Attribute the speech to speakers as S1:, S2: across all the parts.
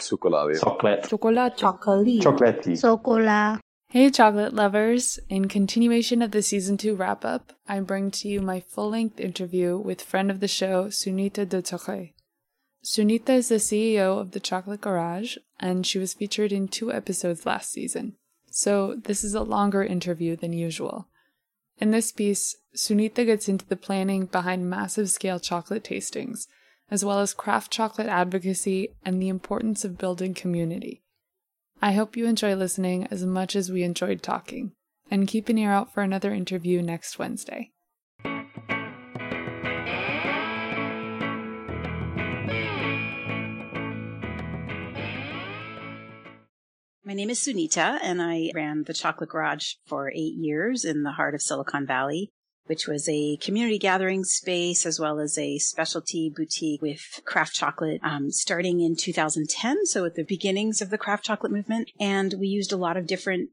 S1: Chocolate.
S2: Chocolate.
S3: Chocolate.
S4: Chocolate.
S2: Chocolatey.
S4: Chocolat.
S3: Hey, chocolate lovers! In continuation of the season two wrap up, I bring to you my full length interview with friend of the show, Sunita de Tourreil. Sunita is the CEO of the Chocolate Garage, and she was featured in two episodes last season. So, this is a longer interview than usual. In this piece, Sunita gets into the planning behind massive scale chocolate tastings, as well as craft chocolate advocacy and the importance of building community. I hope you enjoy listening as much as we enjoyed talking, and keep an ear out for another interview next Wednesday.
S5: My name is Sunita, and I ran the Chocolate Garage for eight years in the heart of Silicon Valley, which was a community gathering space as well as a specialty boutique with craft chocolate um, starting in 2010. So at the beginnings of the craft chocolate movement. And we used a lot of different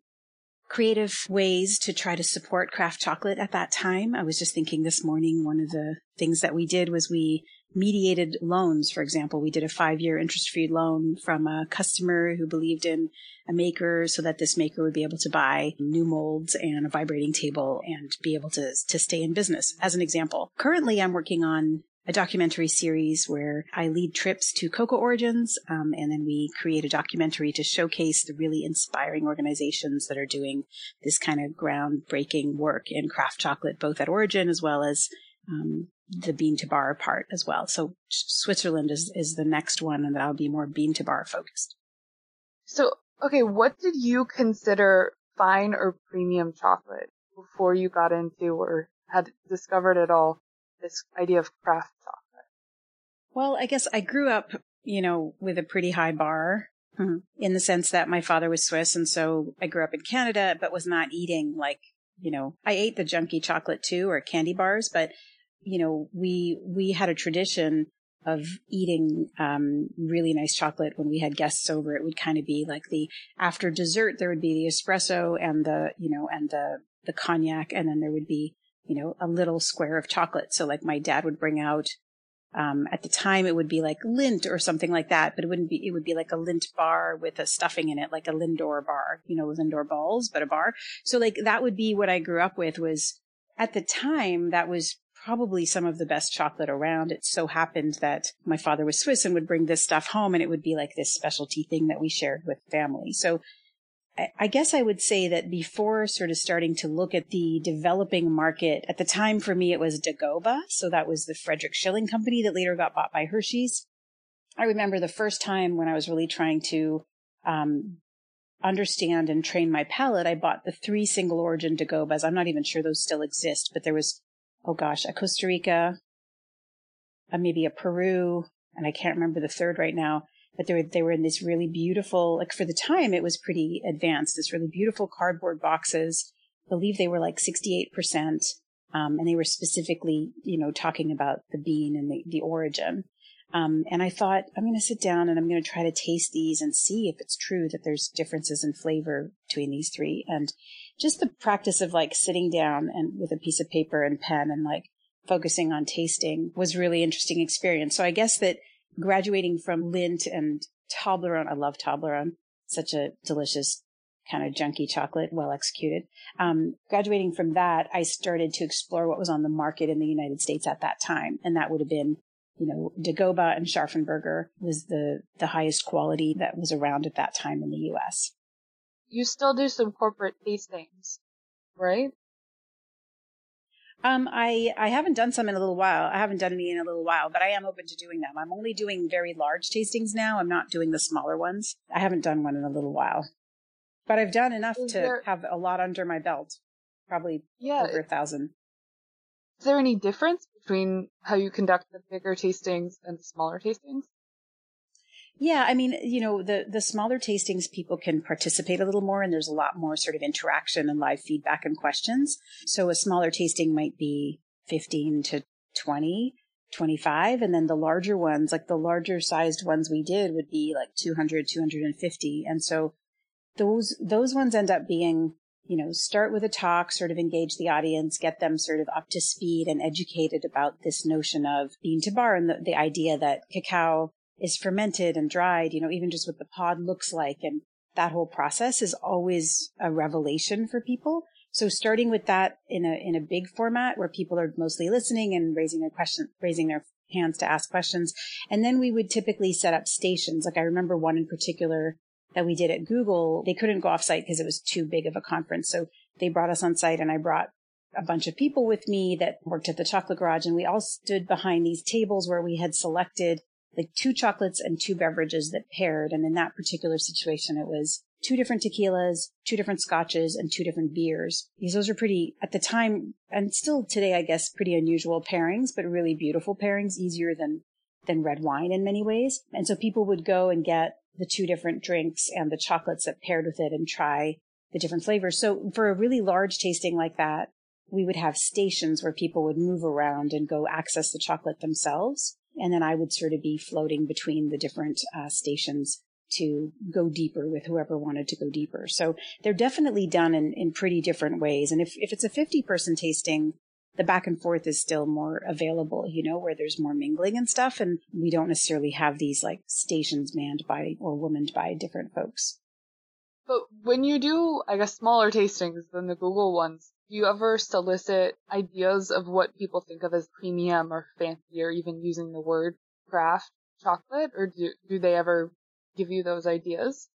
S5: creative ways to try to support craft chocolate at that time. I was just thinking this morning, one of the things that we did was we mediated loans. For example, we did a five year interest free loan from a customer who believed in a maker so that this maker would be able to buy new molds and a vibrating table and be able to, to stay in business as an example. Currently, I'm working on a documentary series where I lead trips to cocoa origins, um, and then we create a documentary to showcase the really inspiring organizations that are doing this kind of groundbreaking work in craft chocolate, both at origin as well as um, the bean to bar part as well. So Switzerland is, is the next one, and that'll be more bean to bar focused.
S6: So, okay, what did you consider fine or premium chocolate before you got into or had discovered at all this idea of craft chocolate?
S5: Well, I guess I grew up, you know, with a pretty high bar mm-hmm. in the sense that my father was Swiss. And so I grew up in Canada, but was not eating like, you know, I ate the junky chocolate too or candy bars, but you know, we, we had a tradition of eating um, really nice chocolate when we had guests over. It would kind of be like the after dessert, there would be the espresso and the, you know, and the, the cognac. And then there would be, you know, a little square of chocolate. So like my dad would bring out, um, at the time it would be like Lindt or something like that, but it wouldn't be, it would be like a Lindt bar with a stuffing in it, like a Lindor bar, you know, Lindor balls, but a bar. So like that would be what I grew up with was at the time that was probably some of the best chocolate around. It so happened that my father was Swiss and would bring this stuff home and it would be like this specialty thing that we shared with family. So I guess I would say that before sort of starting to look at the developing market, at the time for me it was Dagoba. So that was the Frederick Schilling company that later got bought by Hershey's. I remember the first time when I was really trying to um, understand and train my palate, I bought the three single origin Dagobas. I'm not even sure those still exist, but there was oh gosh, a Costa Rica, a, maybe a Peru, and I can't remember the third right now. But they were they were in this really beautiful, like for the time, it was pretty advanced. This really beautiful cardboard boxes. I believe they were like sixty eight percent, um, and they were specifically, you know, talking about the bean and the, the origin. Um, and I thought, I'm going to sit down and I'm going to try to taste these and see if it's true that there's differences in flavor between these three. And just the practice of like sitting down and with a piece of paper and pen and like focusing on tasting was really interesting experience. So I guess that graduating from Lindt and Toblerone, I love Toblerone, such a delicious kind of junky chocolate, well executed. Um, graduating from that, I started to explore what was on the market in the United States at that time. And that would have been, you know, Dagoba and Scharffen Berger was the, the highest quality that was around at that time in the US
S6: you still do some corporate tastings, right?
S5: Um, I, I haven't done some in a little while. I haven't done any in a little while, but I am open to doing them. I'm only doing very large tastings now. I'm not doing the smaller ones. I haven't done one in a little while, but I've done enough Is to there... have a lot under my belt. Probably yeah, over a thousand.
S6: Is there any difference between how you conduct the bigger tastings and the smaller tastings?
S5: Yeah, I mean, you know, the the smaller tastings people can participate a little more and there's a lot more sort of interaction and live feedback and questions. So a smaller tasting might be 15 to 20, 25 and then the larger ones, like the larger sized ones we did would be like 200, 250. And so those those ones end up being you know, start with a talk, sort of engage the audience, get them sort of up to speed and educated about this notion of bean to bar and the, the idea that cacao is fermented and dried, you know, even just what the pod looks like. And that whole process is always a revelation for people. So starting with that in a, in a big format where people are mostly listening and raising their question, raising their hands to ask questions. And then we would typically set up stations. Like I remember one in particular that we did at Google. They couldn't go off site because it was too big of a conference. So they brought us on site and I brought a bunch of people with me that worked at the chocolate garage and we all stood behind these tables where we had selected like two chocolates and two beverages that paired. And in that particular situation, it was two different tequilas, two different scotches, and two different beers. Because those are pretty, at the time, and still today, I guess, pretty unusual pairings, but really beautiful pairings, easier than, than red wine in many ways. And so people would go and get the two different drinks and the chocolates that paired with it and try the different flavors. So for a really large tasting like that, we would have stations where people would move around and go access the chocolate themselves. And then I would sort of be floating between the different uh, stations to go deeper with whoever wanted to go deeper. So they're definitely done in, in pretty different ways. And if, if it's a 50 person tasting, the back and forth is still more available, you know, where there's more mingling and stuff. And we don't necessarily have these like stations manned by or womaned by different folks.
S6: But when you do, I guess, smaller tastings than the Google ones, do you ever solicit ideas of what people think of as premium or fancy or even using the word craft chocolate? Or do, do they ever give you those ideas?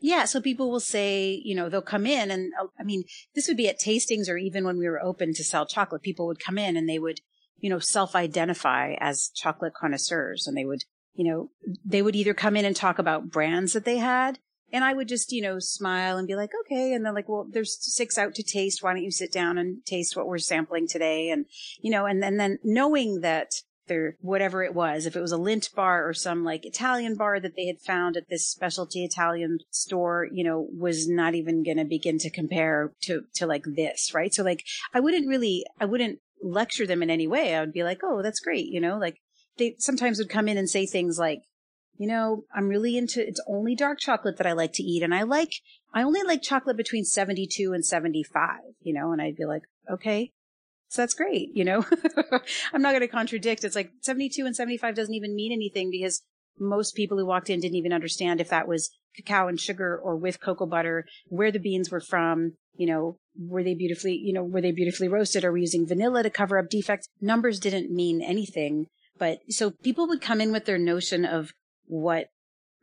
S5: Yeah, so people will say, you know, they'll come in and uh, I mean, this would be at tastings or even when we were open to sell chocolate, people would come in and they would, you know, self-identify as chocolate connoisseurs and they would, you know, they would either come in and talk about brands that they had and I would just, you know, smile and be like, okay. And then like, well, there's six out to taste. Why don't you sit down and taste what we're sampling today? And, you know, and, and then knowing that there, whatever it was, if it was a Lindt bar or some like Italian bar that they had found at this specialty Italian store, you know, was not even going to begin to compare to, to like this, right? So like, I wouldn't really, I wouldn't lecture them in any way. I would be like, oh, that's great. You know, like they sometimes would come in and say things like, you know, I'm really into, it's only dark chocolate that I like to eat. And I like, I only like chocolate between 72 and 75, you know, and I'd be like, okay, so that's great. You know, I'm not going to contradict. It's like 72 and 75 doesn't even mean anything because most people who walked in didn't even understand if that was cacao and sugar or with cocoa butter, where the beans were from, you know, were they beautifully, you know, were they beautifully roasted? Are we using vanilla to cover up defects? Numbers didn't mean anything. But so people would come in with their notion of what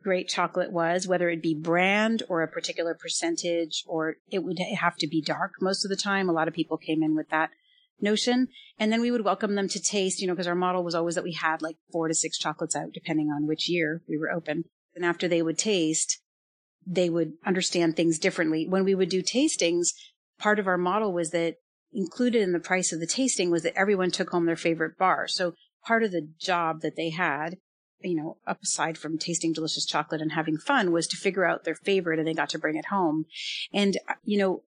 S5: great chocolate was, whether it be brand or a particular percentage, or it would have to be dark most of the time. A lot of people came in with that notion. And then we would welcome them to taste, you know, because our model was always that we had like four to six chocolates out, depending on which year we were open. And after they would taste, they would understand things differently. When we would do tastings, part of our model was that included in the price of the tasting was that everyone took home their favorite bar. So part of the job that they had you know, up aside from tasting delicious chocolate and having fun was to figure out their favorite and they got to bring it home. And, uh, you know,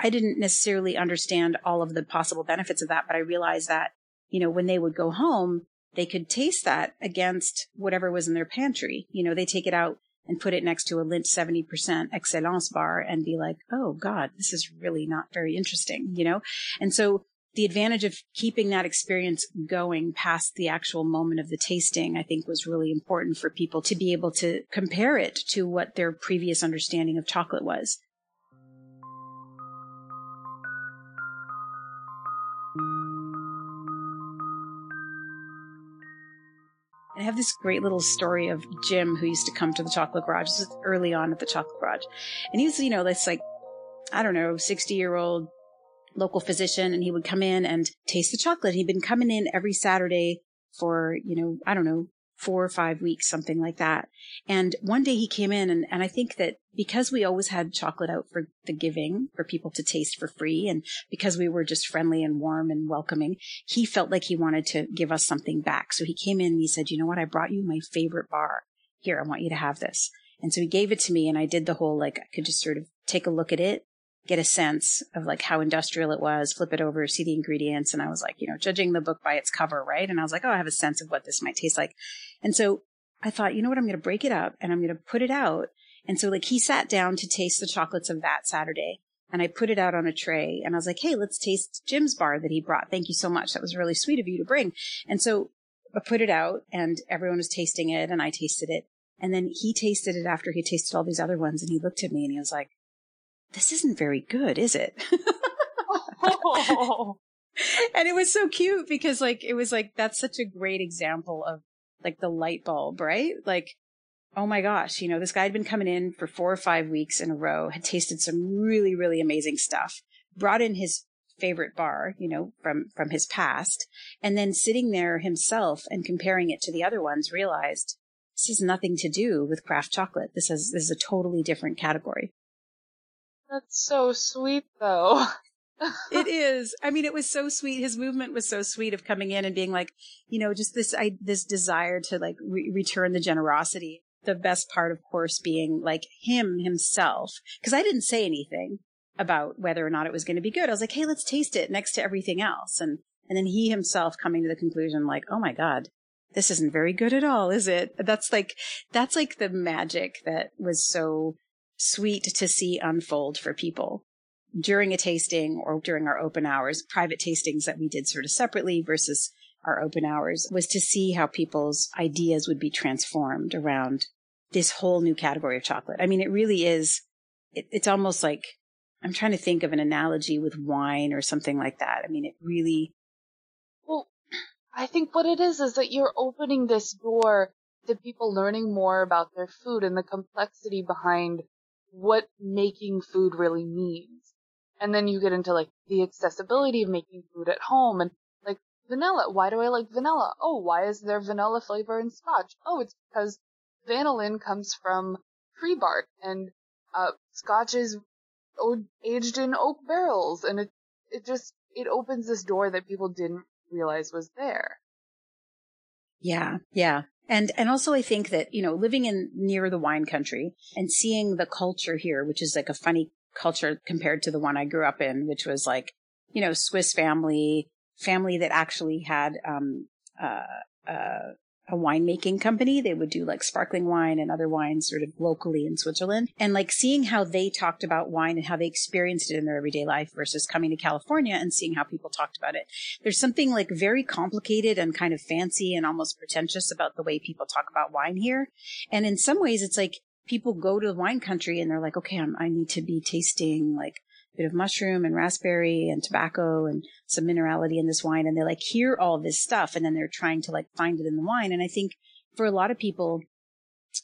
S5: I didn't necessarily understand all of the possible benefits of that, but I realized that, you know, when they would go home, they could taste that against whatever was in their pantry. You know, they take it out and put it next to a Lindt 70% excellence bar and be like, oh God, this is really not very interesting, you know? And so the advantage of keeping that experience going past the actual moment of the tasting, I think was really important for people to be able to compare it to what their previous understanding of chocolate was. I have this great little story of Jim who used to come to the chocolate garage. Early on at the chocolate garage. And he was, you know, this like, I don't know, 60 year old local physician and he would come in and taste the chocolate. He'd been coming in every Saturday for, you know, I don't know, four or five weeks, something like that. And one day he came in and, and I think that because we always had chocolate out for the giving for people to taste for free and because we were just friendly and warm and welcoming, he felt like he wanted to give us something back. So he came in and he said, you know what? I brought you my favorite bar. Here, I want you to have this. And so he gave it to me and I did the whole, like, I could just sort of take a look at it get a sense of like how industrial it was, flip it over, see the ingredients. And I was like, you know, judging the book by its cover, right? And I was like, oh, I have a sense of what this might taste like. And so I thought, you know what? I'm going to break it up and I'm going to put it out. And so like he sat down to taste the chocolates of that Saturday and I put it out on a tray and I was like, Hey, let's taste Jim's bar that he brought. Thank you so much. That was really sweet of you to bring. And so I put it out and everyone was tasting it and I tasted it. And then he tasted it after he tasted all these other ones and he looked at me and he was like, this isn't very good, is it? oh. and it was so cute because like, it was like, that's such a great example of like the light bulb, right? Like, oh my gosh, you know, this guy had been coming in for four or five weeks in a row, had tasted some really, really amazing stuff, brought in his favorite bar, you know, from, from his past, and then sitting there himself and comparing it to the other ones realized this has nothing to do with craft chocolate. This is, this is a totally different category.
S6: That's so sweet though.
S5: it is. I mean, it was so sweet. His movement was so sweet of coming in and being like, you know, just this, I, this desire to like re- return the generosity. The best part, of course, being like him himself. Cause I didn't say anything about whether or not it was going to be good. I was like, Hey, let's taste it next to everything else. And, and then he himself coming to the conclusion, like, Oh my God, this isn't very good at all, is it? That's like, that's like the magic that was so sweet to see unfold for people during a tasting or during our open hours, private tastings that we did sort of separately versus our open hours was to see how people's ideas would be transformed around this whole new category of chocolate. I mean, it really is, it, it's almost like, I'm trying to think of an analogy with wine or something like that. I mean, it really.
S6: Well, I think what it is is that you're opening this door to people learning more about their food and the complexity behind what making food really means. And then you get into like the accessibility of making food at home and like vanilla. Why do I like vanilla? Oh, why is there vanilla flavor in scotch? Oh, it's because vanillin comes from tree bark and uh, scotch is aged in oak barrels and it, it just, it opens this door that people didn't realize was there.
S5: Yeah. Yeah. And, and also I think that, you know, living in near the wine country and seeing the culture here, which is like a funny culture compared to the one I grew up in, which was like, you know, Swiss family, family that actually had, um, uh, uh, a winemaking company. They would do like sparkling wine and other wines sort of locally in Switzerland. And like seeing how they talked about wine and how they experienced it in their everyday life versus coming to California and seeing how people talked about it. There's something like very complicated and kind of fancy and almost pretentious about the way people talk about wine here. And in some ways, it's like people go to the wine country and they're like, okay, I'm, I need to be tasting like bit of mushroom and raspberry and tobacco and some minerality in this wine. And they like hear all this stuff and then they're trying to like find it in the wine. And I think for a lot of people,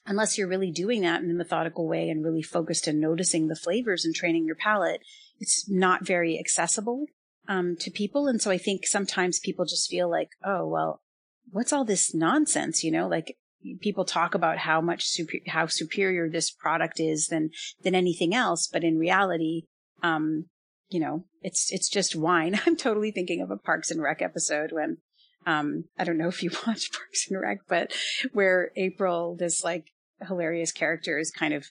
S5: unless you're really doing that in a methodical way and really focused and noticing the flavors and training your palate, it's not very accessible um, to people. And so I think sometimes people just feel like, oh, well, what's all this nonsense? You know, like people talk about how much super, how superior this product is than than anything else, but in reality, um, you know, it's, it's just wine. I'm totally thinking of a Parks and Rec episode when, um, I don't know if you watch Parks and Rec, but where April, this like hilarious character is kind of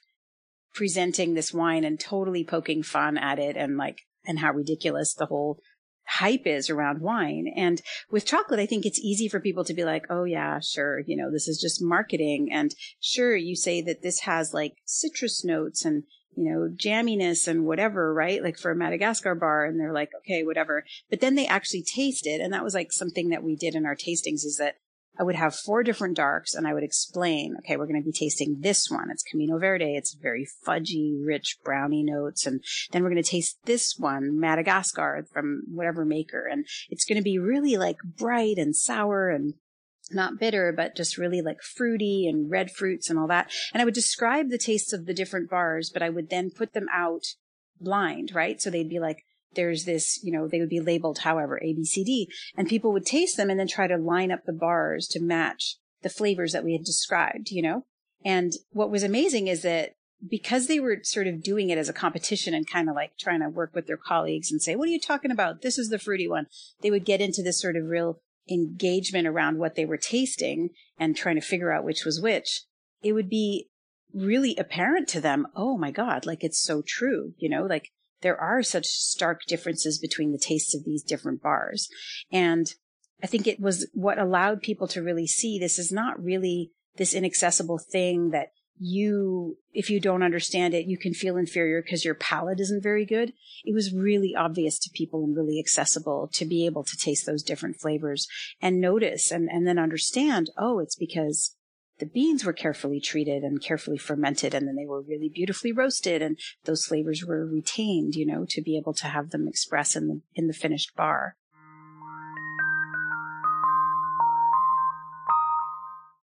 S5: presenting this wine and totally poking fun at it and like, and how ridiculous the whole hype is around wine. And with chocolate, I think it's easy for people to be like, oh yeah, sure, you know, this is just marketing. And sure, you say that this has like citrus notes and you know, jamminess and whatever, right? Like for a Madagascar bar and they're like, okay, whatever. But then they actually taste it. And that was like something that we did in our tastings is that I would have four different darks and I would explain, okay, we're going to be tasting this one. It's Camino Verde. It's very fudgy, rich brownie notes. And then we're going to taste this one, Madagascar from whatever maker. And it's going to be really like bright and sour and not bitter, but just really like fruity and red fruits and all that. And I would describe the tastes of the different bars, but I would then put them out blind, right? So they'd be like, there's this, you know, they would be labeled however, A, B, C, D, and people would taste them and then try to line up the bars to match the flavors that we had described, you know? And what was amazing is that because they were sort of doing it as a competition and kind of like trying to work with their colleagues and say, what are you talking about? This is the fruity one. They would get into this sort of real engagement around what they were tasting and trying to figure out which was which, it would be really apparent to them, oh my God, like it's so true, you know, like there are such stark differences between the tastes of these different bars. And I think it was what allowed people to really see this is not really this inaccessible thing that you, if you don't understand it, you can feel inferior because your palate isn't very good. It was really obvious to people and really accessible to be able to taste those different flavors and notice and, and then understand, oh, it's because the beans were carefully treated and carefully fermented and then they were really beautifully roasted and those flavors were retained, you know, to be able to have them express in the, in the finished bar.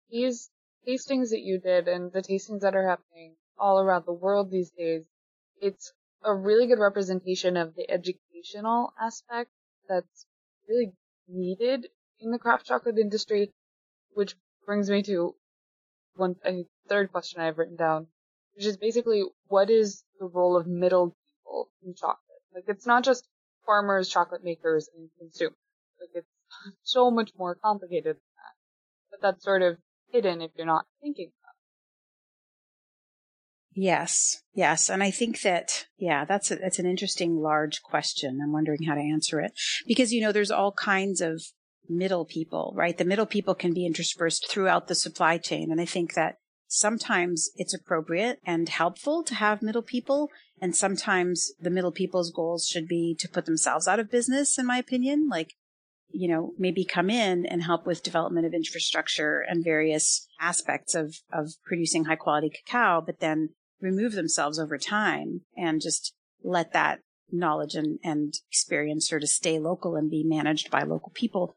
S6: These tastings that you did and the tastings that are happening all around the world these days, it's a really good representation of the educational aspect that's really needed in the craft chocolate industry, which brings me to one a third question I've written down, which is basically what is the role of middle people in chocolate? Like it's not just farmers, chocolate makers, and consumers. Like it's so much more complicated than that. But that's sort of hidden if you're not thinking about
S5: it. Yes, yes, and I think that yeah, that's a, that's an interesting large question. I'm wondering how to answer it because you know there's all kinds of middle people, right? The middle people can be interspersed throughout the supply chain, and I think that sometimes it's appropriate and helpful to have middle people and sometimes the middle people's goals should be to put themselves out of business in my opinion like you know, maybe come in and help with development of infrastructure and various aspects of, of producing high quality cacao, but then remove themselves over time and just let that knowledge and, and experience sort of stay local and be managed by local people.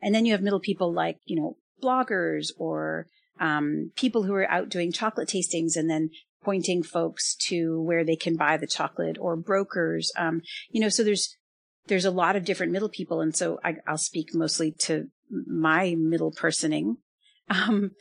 S5: And then you have middle people like, you know, bloggers or um, people who are out doing chocolate tastings and then pointing folks to where they can buy the chocolate or brokers. Um, you know, so there's there's a lot of different middle people. And so I, will speak mostly to my middle personing. Um,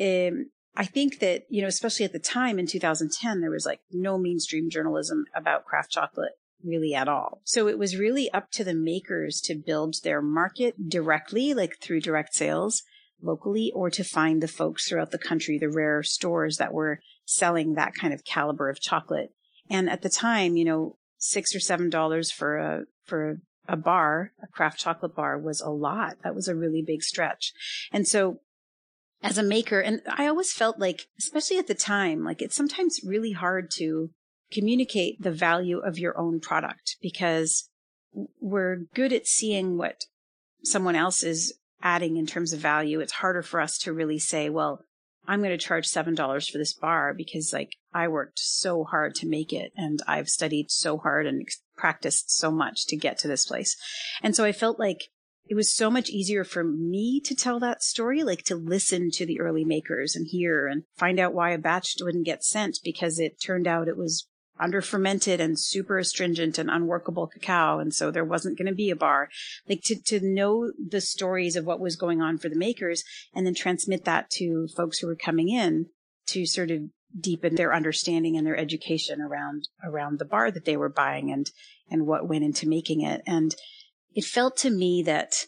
S5: um, I think that, you know, especially at the time in 2010, there was like no mainstream journalism about craft chocolate really at all. So it was really up to the makers to build their market directly, like through direct sales locally, or to find the folks throughout the country, the rare stores that were selling that kind of caliber of chocolate. And at the time, you know, six or seven dollars for a for a bar, a craft chocolate bar was a lot. That was a really big stretch. And so as a maker, and I always felt like, especially at the time, like it's sometimes really hard to communicate the value of your own product because we're good at seeing what someone else is adding in terms of value. It's harder for us to really say, well, I'm going to charge $7 for this bar because like I worked so hard to make it and I've studied so hard and practiced so much to get to this place. And so I felt like it was so much easier for me to tell that story, like to listen to the early makers and hear and find out why a batch wouldn't get sent because it turned out it was under fermented and super astringent and unworkable cacao. And so there wasn't going to be a bar. Like to, to know the stories of what was going on for the makers and then transmit that to folks who were coming in to sort of deepen their understanding and their education around, around the bar that they were buying and, and what went into making it. And it felt to me that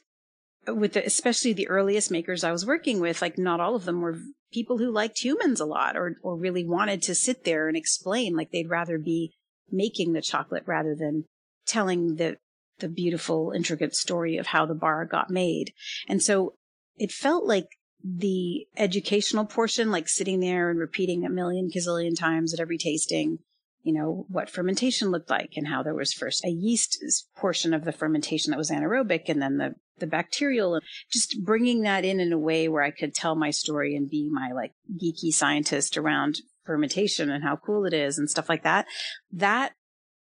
S5: with the, especially the earliest makers I was working with, like not all of them were people who liked humans a lot or, or really wanted to sit there and explain, like they'd rather be making the chocolate rather than telling the, the beautiful, intricate story of how the bar got made. And so it felt like the educational portion, like sitting there and repeating a million gazillion times at every tasting, you know, what fermentation looked like and how there was first a yeast portion of the fermentation that was anaerobic and then the, the bacterial and just bringing that in in a way where I could tell my story and be my like geeky scientist around fermentation and how cool it is and stuff like that. That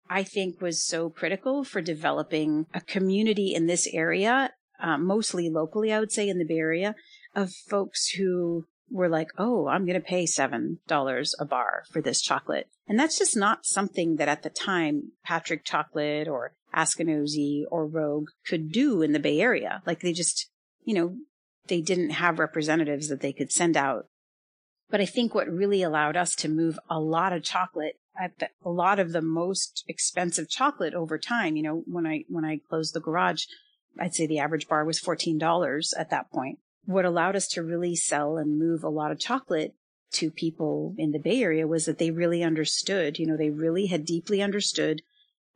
S5: I think was so critical for developing a community in this area, uh, mostly locally, I would say in the Bay Area of folks who were like, oh, I'm going to pay $7 a bar for this chocolate. And that's just not something that at the time Patric Chocolate or Askinosie or Rogue could do in the Bay Area. Like they just, you know, they didn't have representatives that they could send out. But I think what really allowed us to move a lot of chocolate at the, a lot of the most expensive chocolate over time, you know, when I, when I closed the garage, I'd say the average bar was $14 at that point what allowed us to really sell and move a lot of chocolate to people in the Bay Area was that they really understood, you know, they really had deeply understood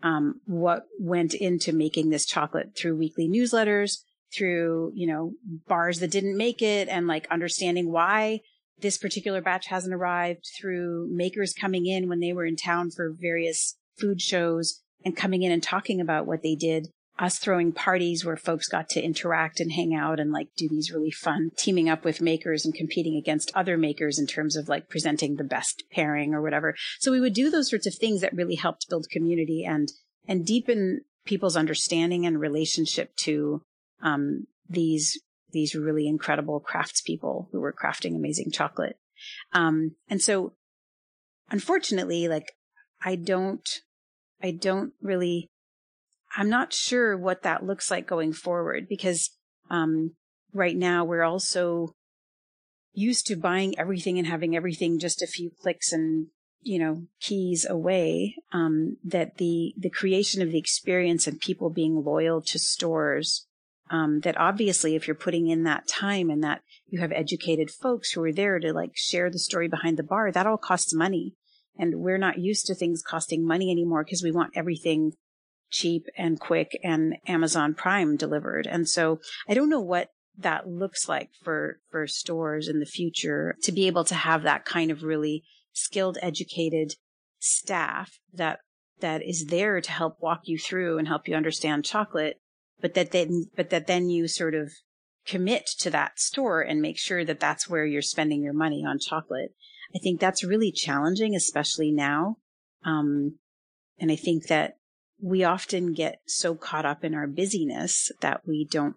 S5: um, what went into making this chocolate through weekly newsletters, through, you know, bars that didn't make it and like understanding why this particular batch hasn't arrived through makers coming in when they were in town for various food shows and coming in and talking about what they did us throwing parties where folks got to interact and hang out and like do these really fun teaming up with makers and competing against other makers in terms of like presenting the best pairing or whatever. So we would do those sorts of things that really helped build community and and deepen people's understanding and relationship to um, these these really incredible craftspeople who were crafting amazing chocolate. Um, and so, unfortunately, like I don't, I don't really, I'm not sure what that looks like going forward because um, right now we're also used to buying everything and having everything just a few clicks and you know keys away um, that the the creation of the experience and people being loyal to stores um, that obviously if you're putting in that time and that you have educated folks who are there to like share the story behind the bar that all costs money. And we're not used to things costing money anymore because we want everything cheap and quick and amazon prime delivered and so i don't know what that looks like for for stores in the future to be able to have that kind of really skilled, educated staff that that is there to help walk you through and help you understand chocolate, but that then but that then you sort of commit to that store and make sure that that's where you're spending your money on chocolate. I think that's really challenging, especially now. Um, and I think that we often get so caught up in our busyness that we don't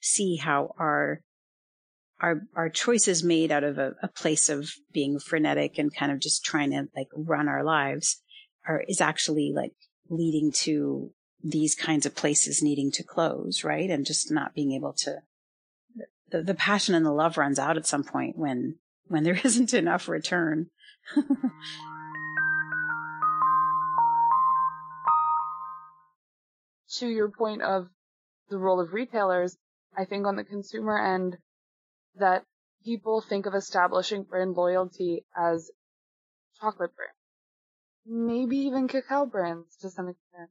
S5: see how our our our choices made out of a, a, place of being frenetic and kind of just trying to like run our lives are is actually like leading to these kinds of places needing to close, right? And just not being able to the, the passion and the love runs out at some point when when there isn't enough return.
S6: to your point of the role of retailers, I think on the consumer end, that people think of establishing brand loyalty as chocolate brands, maybe even cacao brands to some extent.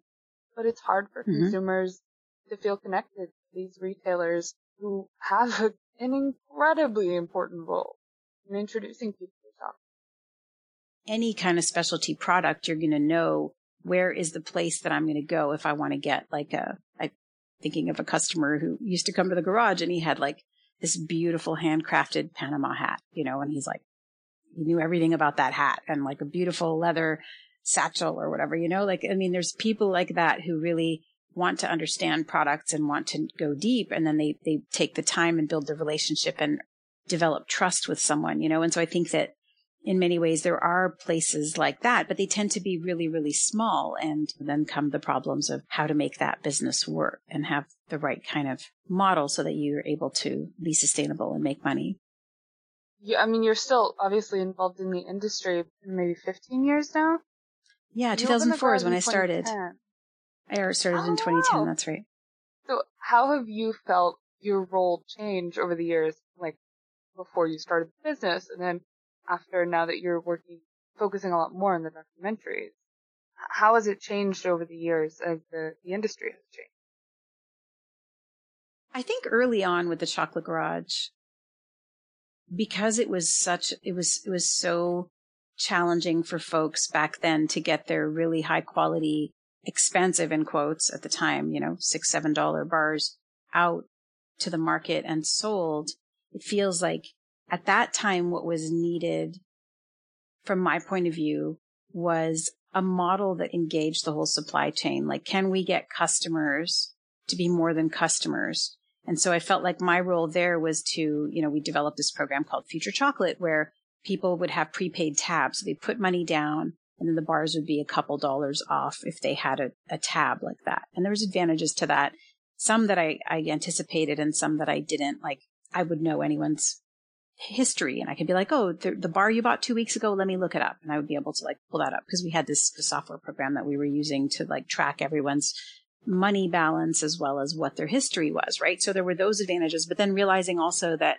S6: But it's hard for mm-hmm. consumers to feel connected to these retailers who have a, an incredibly important role in introducing people to chocolate.
S5: Any kind of specialty product, you're going to know where is the place that I'm going to go if I want to get like a, I'm thinking of a customer who used to come to the garage and he had like this beautiful handcrafted Panama hat, you know, and he's like, he knew everything about that hat and like a beautiful leather satchel or whatever, you know, like, I mean, there's people like that who really want to understand products and want to go deep. And then they, they take the time and build the relationship and develop trust with someone, you know? And so I think that in many ways there are places like that, but they tend to be really, really small. And then come the problems of how to make that business work and have the right kind of model so that you're able to be sustainable and make money.
S6: Yeah, I mean, you're still obviously involved in the industry maybe 15 years now?
S5: Yeah, 2004 is when I started. I started oh, in 2010, wow. that's right.
S6: So how have you felt your role change over the years, like before you started the business and then after now that you're working, focusing a lot more on the documentaries. How has it changed over the years as the, the industry has changed?
S5: I think early on with the chocolate garage, because it was such, it was, it was so challenging for folks back then to get their really high quality, expensive in quotes at the time, you know, six, seven dollar bars out to the market and sold. It feels like at that time, what was needed from my point of view was a model that engaged the whole supply chain. Like, can we get customers to be more than customers? And so I felt like my role there was to, you know, we developed this program called Future Chocolate where people would have prepaid tabs. So they put money down and then the bars would be a couple dollars off if they had a, a tab like that. And there was advantages to that. Some that I, I anticipated and some that I didn't. Like I would know anyone's history and I could be like, oh, the, the, bar you bought two weeks ago, let me look it up. And I would be able to like pull that up because we had this software program that we were using to like track everyone's money balance as well as what their history was, right? So there were those advantages, but then realizing also that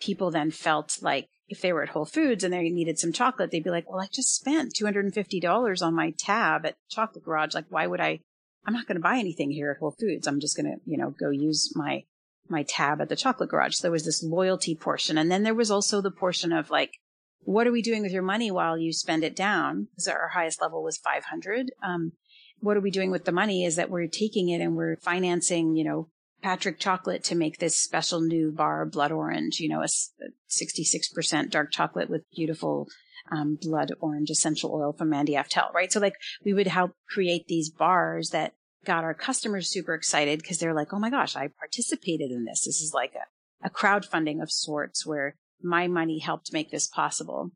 S5: people then felt like if they were at Whole Foods and they needed some chocolate, they'd be like, well, I just spent $250 on my tab at Chocolate Garage. Like, why would I? I'm not going to buy anything here at Whole Foods. I'm just going to, you know, go use my my tab at the chocolate garage. So there was this loyalty portion. And then there was also the portion of like, what are we doing with your money while you spend it down? Because our highest level was 500. Um, what are we doing with the money is that we're taking it and we're financing, you know, Patric chocolate to make this special new bar, blood orange, you know, a 66% dark chocolate with beautiful um, blood orange essential oil from Mandy Aftel, right? So like we would help create these bars that got our customers super excited because they're like, oh my gosh, I participated in this. This is like a, a crowdfunding of sorts where my money helped make this possible.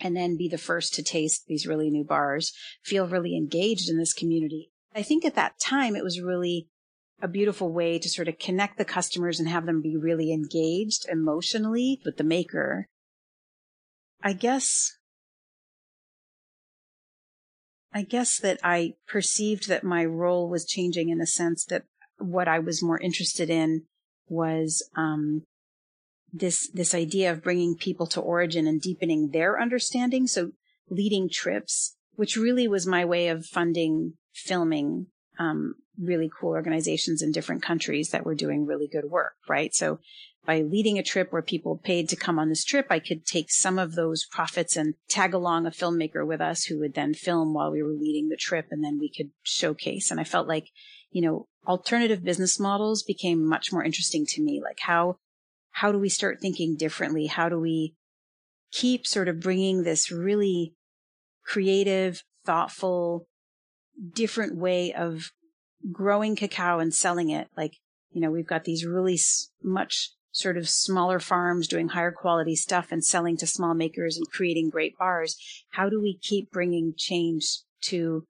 S5: And then be the first to taste these really new bars, feel really engaged in this community. I think at that time it was really a beautiful way to sort of connect the customers and have them be really engaged emotionally with the maker. I guess I guess that I perceived that my role was changing in the sense that what I was more interested in was um, this this idea of bringing people to origin and deepening their understanding. So leading trips, which really was my way of funding filming um, really cool organizations in different countries that were doing really good work, right? So by leading a trip where people paid to come on this trip, I could take some of those profits and tag along a filmmaker with us who would then film while we were leading the trip and then we could showcase. And I felt like, you know, alternative business models became much more interesting to me. Like how, how do we start thinking differently? How do we keep sort of bringing this really creative, thoughtful, different way of growing cacao and selling it? Like, you know, we've got these really much sort of smaller farms doing higher quality stuff and selling to small makers and creating great bars. How do we keep bringing change to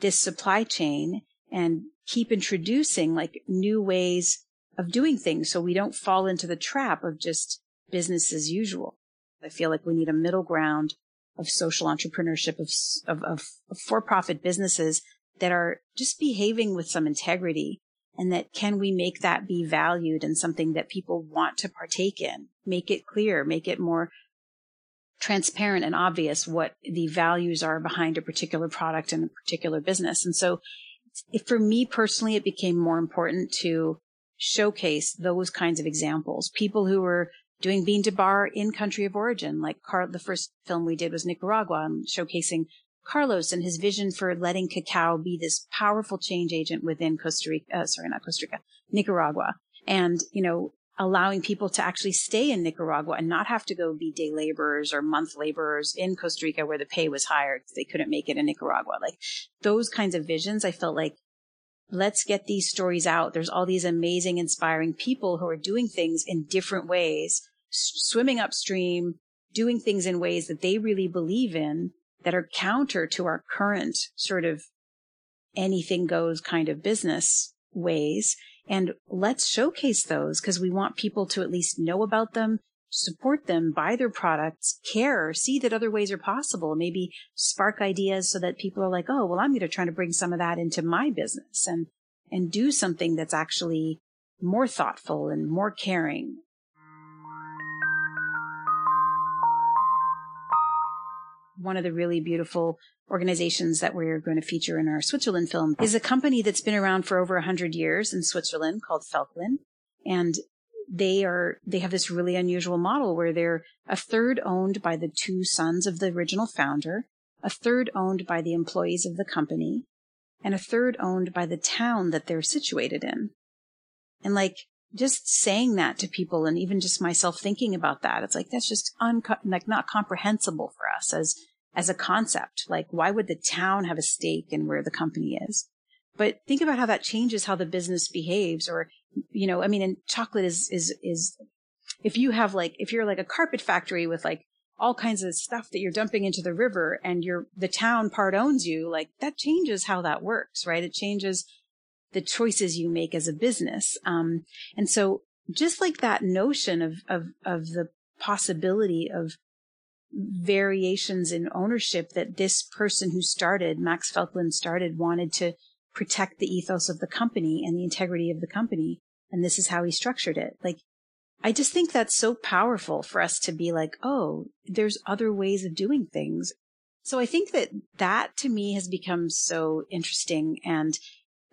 S5: this supply chain and keep introducing like new ways of doing things so we don't fall into the trap of just business as usual? I feel like we need a middle ground of social entrepreneurship of, of, of, of for-profit businesses that are just behaving with some integrity and that can we make that be valued and something that people want to partake in? Make it clear make it more transparent and obvious what the values are behind a particular product and a particular business. And so for me personally it became more important to showcase those kinds of examples. People who were doing bean to bar in country of origin like Car- the first film we did was nicaragua um, showcasing Carlos and his vision for letting cacao be this powerful change agent within Costa Rica, uh, sorry, not Costa Rica, Nicaragua. And, you know, allowing people to actually stay in Nicaragua and not have to go be day laborers or month laborers in Costa Rica where the pay was higher because they couldn't make it in Nicaragua. Like those kinds of visions, I felt like let's get these stories out. There's all these amazing, inspiring people who are doing things in different ways, swimming upstream, doing things in ways that they really believe in that are counter to our current sort of anything goes kind of business ways. And let's showcase those because we want people to at least know about them, support them, buy their products, care, see that other ways are possible, maybe spark ideas so that people are like, oh, well, I'm going to try to bring some of that into my business and, and do something that's actually more thoughtful and more caring one of the really beautiful organizations that we're going to feature in our Switzerland film is a company that's been around for over 100 years in Switzerland called Felchlin. And they are, they have this really unusual model where they're a third owned by the two sons of the original founder, a third owned by the employees of the company, and a third owned by the town that they're situated in. And like, just saying that to people and even just myself thinking about that, it's like, that's just unco- like not comprehensible for us as, as a concept. Like, why would the town have a stake in where the company is? But think about how that changes how the business behaves or, you know, I mean, and chocolate is, is, is, if you have like, if you're like a carpet factory with like all kinds of stuff that you're dumping into the river and you're, the town part owns you, like that changes how that works, right? It changes the choices you make as a business. Um, and so just like that notion of, of, of the possibility of variations in ownership that this person who started, Max Felchlin started, wanted to protect the ethos of the company and the integrity of the company. And this is how he structured it. Like, I just think that's so powerful for us to be like, oh, there's other ways of doing things. So I think that that to me has become so interesting. And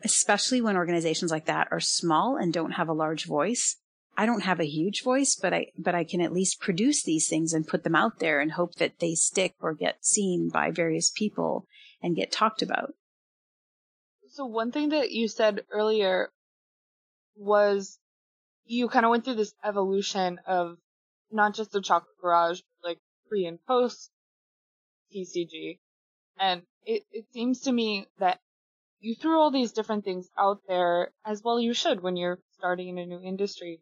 S5: especially when organizations like that are small and don't have a large voice. I don't have a huge voice, but I, but I can at least produce these things and put them out there and hope that they stick or get seen by various people and get talked about.
S6: So one thing that you said earlier was you kind of went through this evolution of not just the chocolate garage, but like pre and post TCG. And it, it seems to me that you threw all these different things out there as well you should when you're starting in a new industry.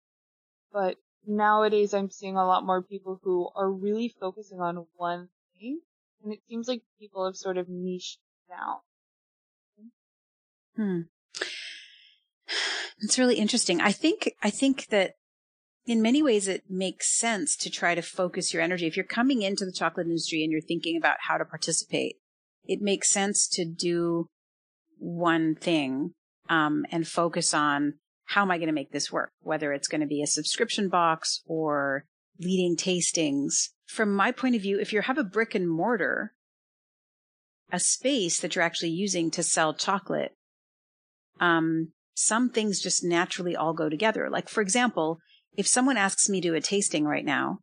S6: But nowadays I'm seeing a lot more people who are really focusing on one thing. And it seems like people have sort of niched down.
S5: Hmm. It's really interesting. I think, I think that in many ways it makes sense to try to focus your energy. If you're coming into the chocolate industry and you're thinking about how to participate, it makes sense to do one thing um, and focus on how am I going to make this work, whether it's going to be a subscription box or leading tastings. From my point of view, if you have a brick and mortar, a space that you're actually using to sell chocolate, um, some things just naturally all go together. Like, for example, if someone asks me to do a tasting right now,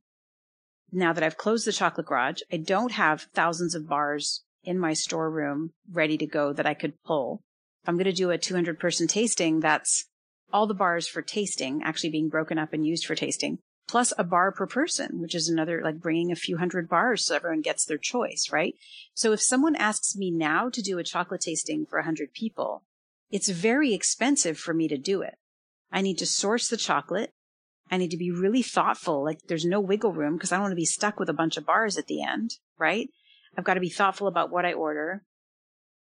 S5: now that I've closed the chocolate garage, I don't have thousands of bars in my storeroom ready to go that I could pull. If I'm going to do a 200 person tasting, that's all the bars for tasting actually being broken up and used for tasting, plus a bar per person, which is another like bringing a few hundred bars so everyone gets their choice, right? So if someone asks me now to do a chocolate tasting for 100 people, it's very expensive for me to do it. I need to source the chocolate. I need to be really thoughtful. Like there's no wiggle room because I don't want to be stuck with a bunch of bars at the end, right? I've got to be thoughtful about what I order.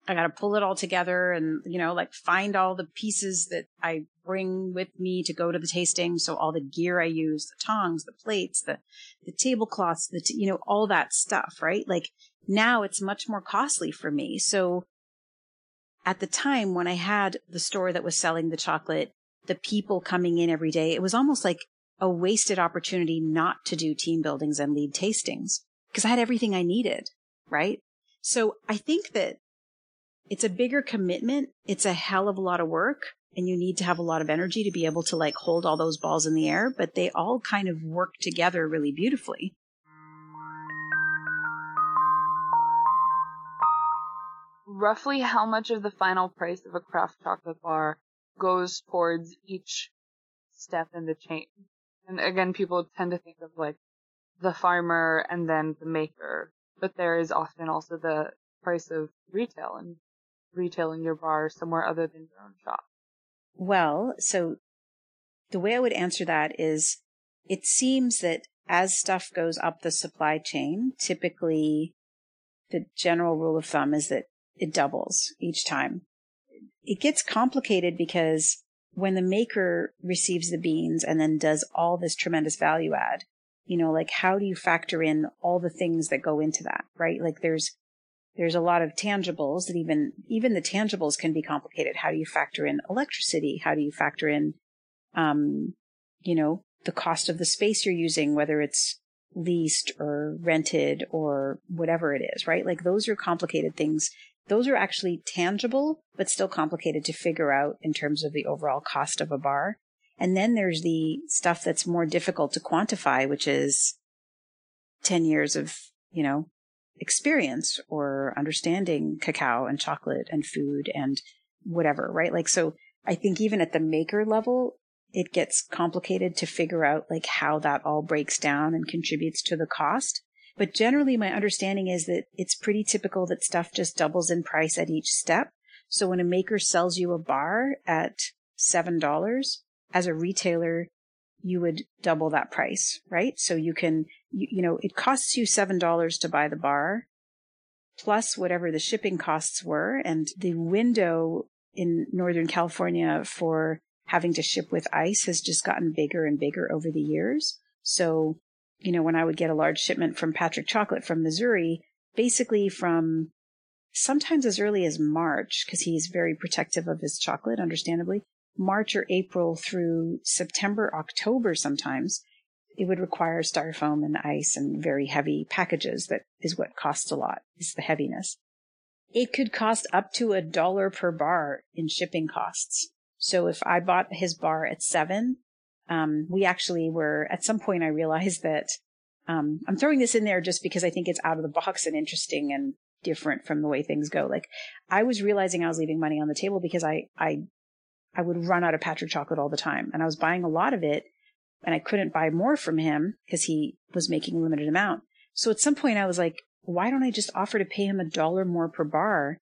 S5: I got to pull it all together and, you know, like find all the pieces that I bring with me to go to the tasting. So all the gear I use, the tongs, the plates, the, the tablecloths, the, t- you know, all that stuff, right? Like now it's much more costly for me. So at the time when I had the store that was selling the chocolate, the people coming in every day, it was almost like a wasted opportunity not to do team buildings and lead tastings because I had everything I needed. Right. So I think that it's a bigger commitment. It's a hell of a lot of work and you need to have a lot of energy to be able to like hold all those balls in the air, but they all kind of work together really beautifully.
S6: roughly how much of the final price of a craft chocolate bar goes towards each step in the chain. And again, people tend to think of like the farmer and then the maker, but there is often also the price of retail and retailing your bar somewhere other than your own shop.
S5: Well, so the way I would answer that is it seems that as stuff goes up the supply chain, typically the general rule of thumb is that it doubles each time. It gets complicated because when the maker receives the beans and then does all this tremendous value add, you know, like how do you factor in all the things that go into that, right? Like there's, there's a lot of tangibles that even, even the tangibles can be complicated. How do you factor in electricity? How do you factor in, um, you know, the cost of the space you're using, whether it's leased or rented or whatever it is, right? Like those are complicated things those are actually tangible, but still complicated to figure out in terms of the overall cost of a bar. And then there's the stuff that's more difficult to quantify, which is 10 years of, you know, experience or understanding cacao and chocolate and food and whatever, right? Like, so I think even at the maker level, it gets complicated to figure out like how that all breaks down and contributes to the cost. But generally, my understanding is that it's pretty typical that stuff just doubles in price at each step. So when a maker sells you a bar at $7, as a retailer, you would double that price, right? So you can, you, you know, it costs you $7 to buy the bar plus whatever the shipping costs were. And the window in Northern California for having to ship with ice has just gotten bigger and bigger over the years. So you know, when I would get a large shipment from Patric Chocolate from Missouri, basically from sometimes as early as March, because he's very protective of his chocolate, understandably, March or April through September, October sometimes, it would require styrofoam and ice and very heavy packages. That is what costs a lot, is the heaviness. it could cost up to a dollar per bar in shipping costs. So if I bought his bar at seven, um, we actually were at some point I realized that um, I'm throwing this in there just because I think it's out of the box and interesting and different from the way things go. Like I was realizing I was leaving money on the table because I I I would run out of Patric chocolate all the time, and I was buying a lot of it, and I couldn't buy more from him because he was making a limited amount. So at some point I was like, why don't I just offer to pay him a dollar more per bar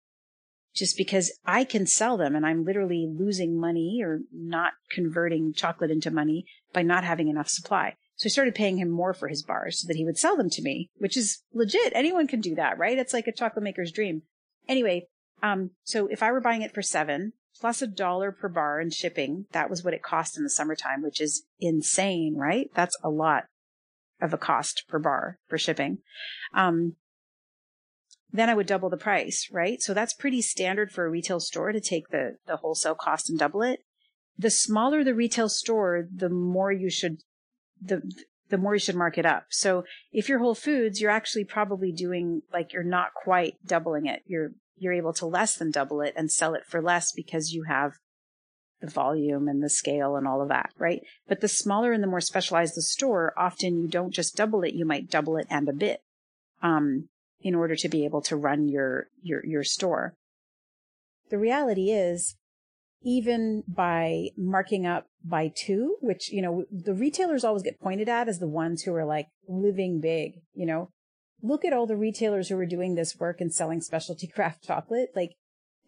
S5: just because I can sell them and I'm literally losing money or not converting chocolate into money by not having enough supply. So I started paying him more for his bars so that he would sell them to me, which is legit. Anyone can do that, right? It's like a chocolate maker's dream. Anyway, um, so if I were buying it for seven plus a dollar per bar in shipping, that was what it cost in the summertime, which is insane, right? That's a lot of a cost per bar for shipping. Um, then I would double the price, right? So that's pretty standard for a retail store to take the, the wholesale cost and double it. The smaller the retail store, the more you should, the, the more you should mark it up. So if you're Whole Foods, you're actually probably doing like you're not quite doubling it. You're, you're able to less than double it and sell it for less because you have the volume and the scale and all of that, right? But the smaller and the more specialized the store, often you don't just double it, you might double it and a bit. Um, in order to be able to run your, your, your store. The reality is, even by marking up by two, which, you know, the retailers always get pointed at as the ones who are like living big, you know, look at all the retailers who are doing this work and selling specialty craft chocolate. Like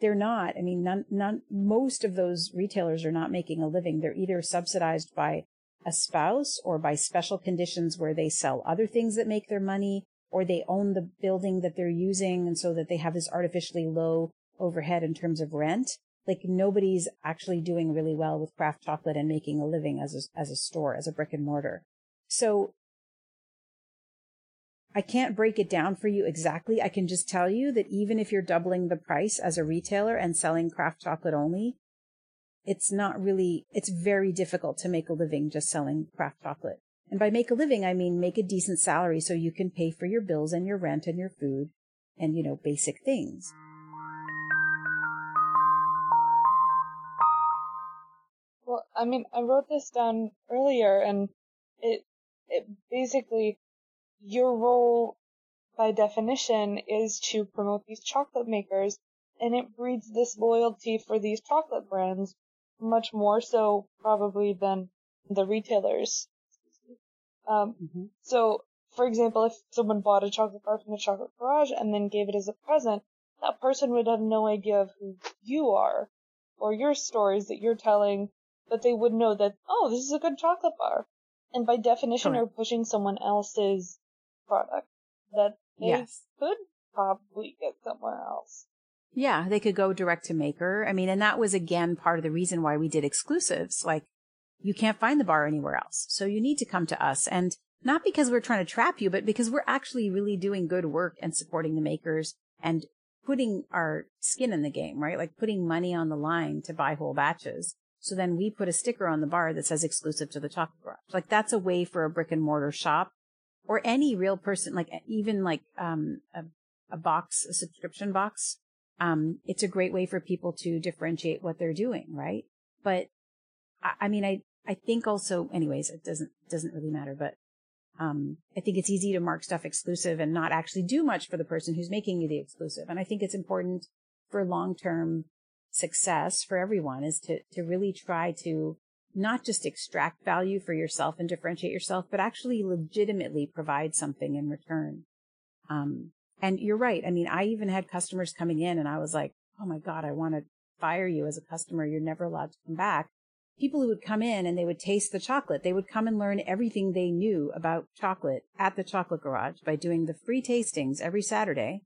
S5: they're not. I mean, none, none, most of those retailers are not making a living. They're either subsidized by a spouse or by special conditions where they sell other things that make their money or they own the building that they're using and so that they have this artificially low overhead in terms of rent. Like nobody's actually doing really well with craft chocolate and making a living as a, as a store, as a brick and mortar. So I can't break it down for you exactly. I can just tell you that even if you're doubling the price as a retailer and selling craft chocolate only, it's not really, it's very difficult to make a living just selling craft chocolate. And by make a living, I mean make a decent salary so you can pay for your bills and your rent and your food and, you know, basic things.
S6: Well, I mean, I wrote this down earlier and it, it basically, your role by definition is to promote these chocolate makers and it breeds this loyalty for these chocolate brands much more so probably than the retailers um, mm-hmm. So, for example, if someone bought a chocolate bar from the chocolate garage and then gave it as a present, that person would have no idea of who you are or your stories that you're telling, but they would know that, oh, this is a good chocolate bar. And by definition, you're pushing someone else's product that they yes. could probably get somewhere else.
S5: Yeah, they could go direct to maker. I mean, and that was again part of the reason why we did exclusives. Like you can't find the bar anywhere else. So you need to come to us. And not because we're trying to trap you, but because we're actually really doing good work and supporting the makers and putting our skin in the game, right? Like putting money on the line to buy whole batches. So then we put a sticker on the bar that says exclusive to the chocolate garage. Like that's a way for a brick and mortar shop or any real person, like even like, um, a, a box, a subscription box. Um, it's a great way for people to differentiate what they're doing, right? But I, I mean, I, I think also, anyways, it doesn't, doesn't really matter, but, um, I think it's easy to mark stuff exclusive and not actually do much for the person who's making you the exclusive. And I think it's important for long-term success for everyone is to, to really try to not just extract value for yourself and differentiate yourself, but actually legitimately provide something in return. Um, and you're right. I mean, I even had customers coming in and I was like, Oh my God, I want to fire you as a customer. You're never allowed to come back people who would come in and they would taste the chocolate. They would come and learn everything they knew about chocolate at the chocolate garage by doing the free tastings every Saturday.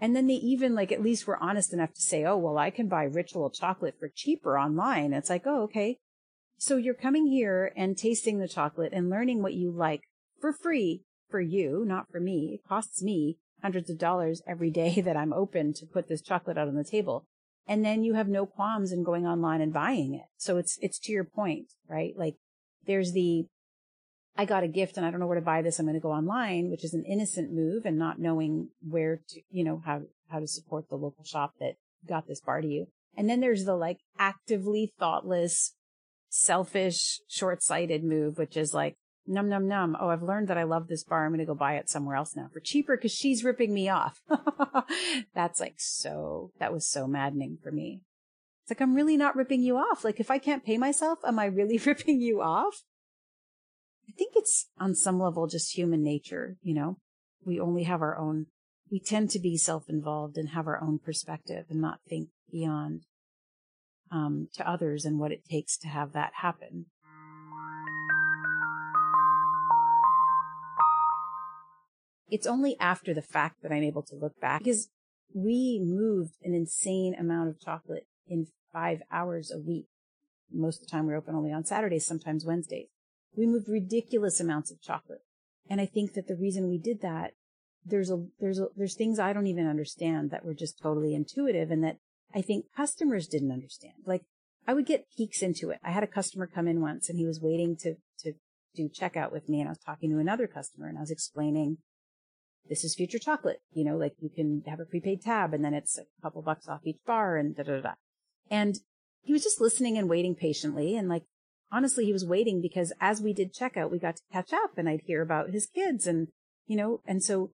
S5: And then they even like at least were honest enough to say, Oh, well, I can buy ritual chocolate for cheaper online. It's like, Oh, okay. So you're coming here and tasting the chocolate and learning what you like for free for you, not for me. It costs me hundreds of dollars every day that I'm open to put this chocolate out on the table and then you have no qualms in going online and buying it. So it's, it's to your point, right? Like there's the, I got a gift and I don't know where to buy this. I'm going to go online, which is an innocent move and not knowing where to, you know, how, how to support the local shop that got this bar to you. And then there's the like actively thoughtless, selfish, short-sighted move, which is like, num num num. Oh, I've learned that I love this bar. I'm going to go buy it somewhere else now for cheaper because she's ripping me off. That's like so, that was so maddening for me. It's like, I'm really not ripping you off. Like, if I can't pay myself, am I really ripping you off? I think it's on some level just human nature, you know? We only have our own, we tend to be self-involved and have our own perspective and not think beyond um, to others and what it takes to have that happen. It's only after the fact that I'm able to look back because we moved an insane amount of chocolate in five hours a week. Most of the time we we're open only on Saturdays, sometimes Wednesdays. We moved ridiculous amounts of chocolate. And I think that the reason we did that, there's a, there's a, there's things I don't even understand that were just totally intuitive and that I think customers didn't understand. Like I would get peeks into it. I had a customer come in once and he was waiting to, to do checkout with me and I was talking to another customer and I was explaining this is future chocolate. You know, like you can have a prepaid tab and then it's a couple bucks off each bar and da da da. And he was just listening and waiting patiently. And like, honestly, he was waiting because as we did checkout, we got to catch up and I'd hear about his kids and, you know, and so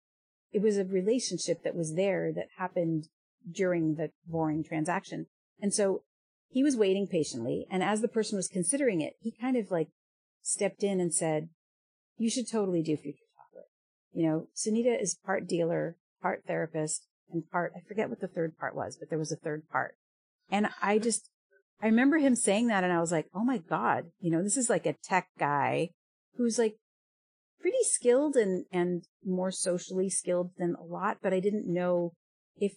S5: it was a relationship that was there that happened during the boring transaction. And so he was waiting patiently. And as the person was considering it, he kind of like stepped in and said, you should totally do future chocolate. you know, Sunita is part dealer, part therapist, and part, I forget what the third part was, but there was a third part. And I just, I remember him saying that and I was like, oh my God, you know, this is like a tech guy who's like pretty skilled and, and more socially skilled than a lot, but I didn't know if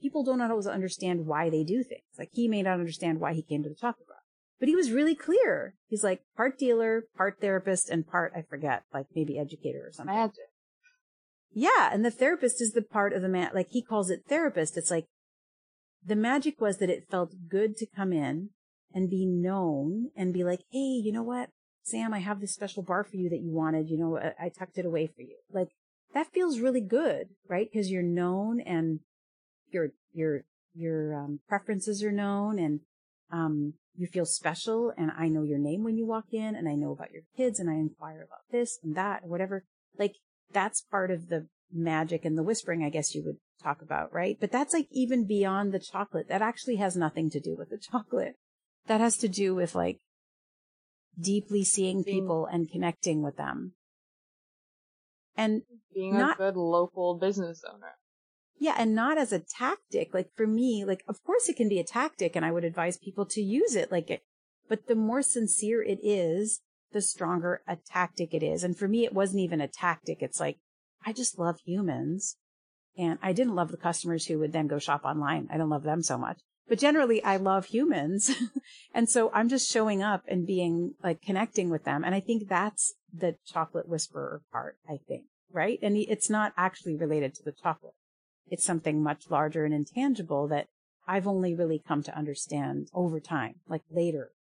S5: people don't always understand why they do things. Like he may not understand why he came to the chocolate bar, but he was really clear. He's like part dealer, part therapist, and part, I forget, like maybe educator or something.
S6: Magic.
S5: Yeah. And the therapist is the part of the man, like he calls it therapist. It's like the magic was that it felt good to come in and be known and be like, Hey, you know what? Sam, I have this special bar for you that you wanted. You know, I tucked it away for you. Like that feels really good, right? Cause you're known and your, your, your, um, preferences are known and, um, you feel special and I know your name when you walk in and I know about your kids and I inquire about this and that or whatever. Like that's part of the magic and the whispering, I guess you would talk about, right? But that's like even beyond the chocolate. That actually has nothing to do with the chocolate. That has to do with like deeply seeing people and connecting with them. And
S6: being not, a good local business owner.
S5: Yeah, and not as a tactic. Like for me, like of course it can be a tactic and I would advise people to use it like it, but the more sincere it is, the stronger a tactic it is. And for me, it wasn't even a tactic. It's like, I just love humans. And I didn't love the customers who would then go shop online. I don't love them so much. But generally, I love humans. and so I'm just showing up and being like connecting with them. And I think that's the chocolate whisperer part, I think, right? And it's not actually related to the chocolate. It's something much larger and intangible that I've only really come to understand over time, like later.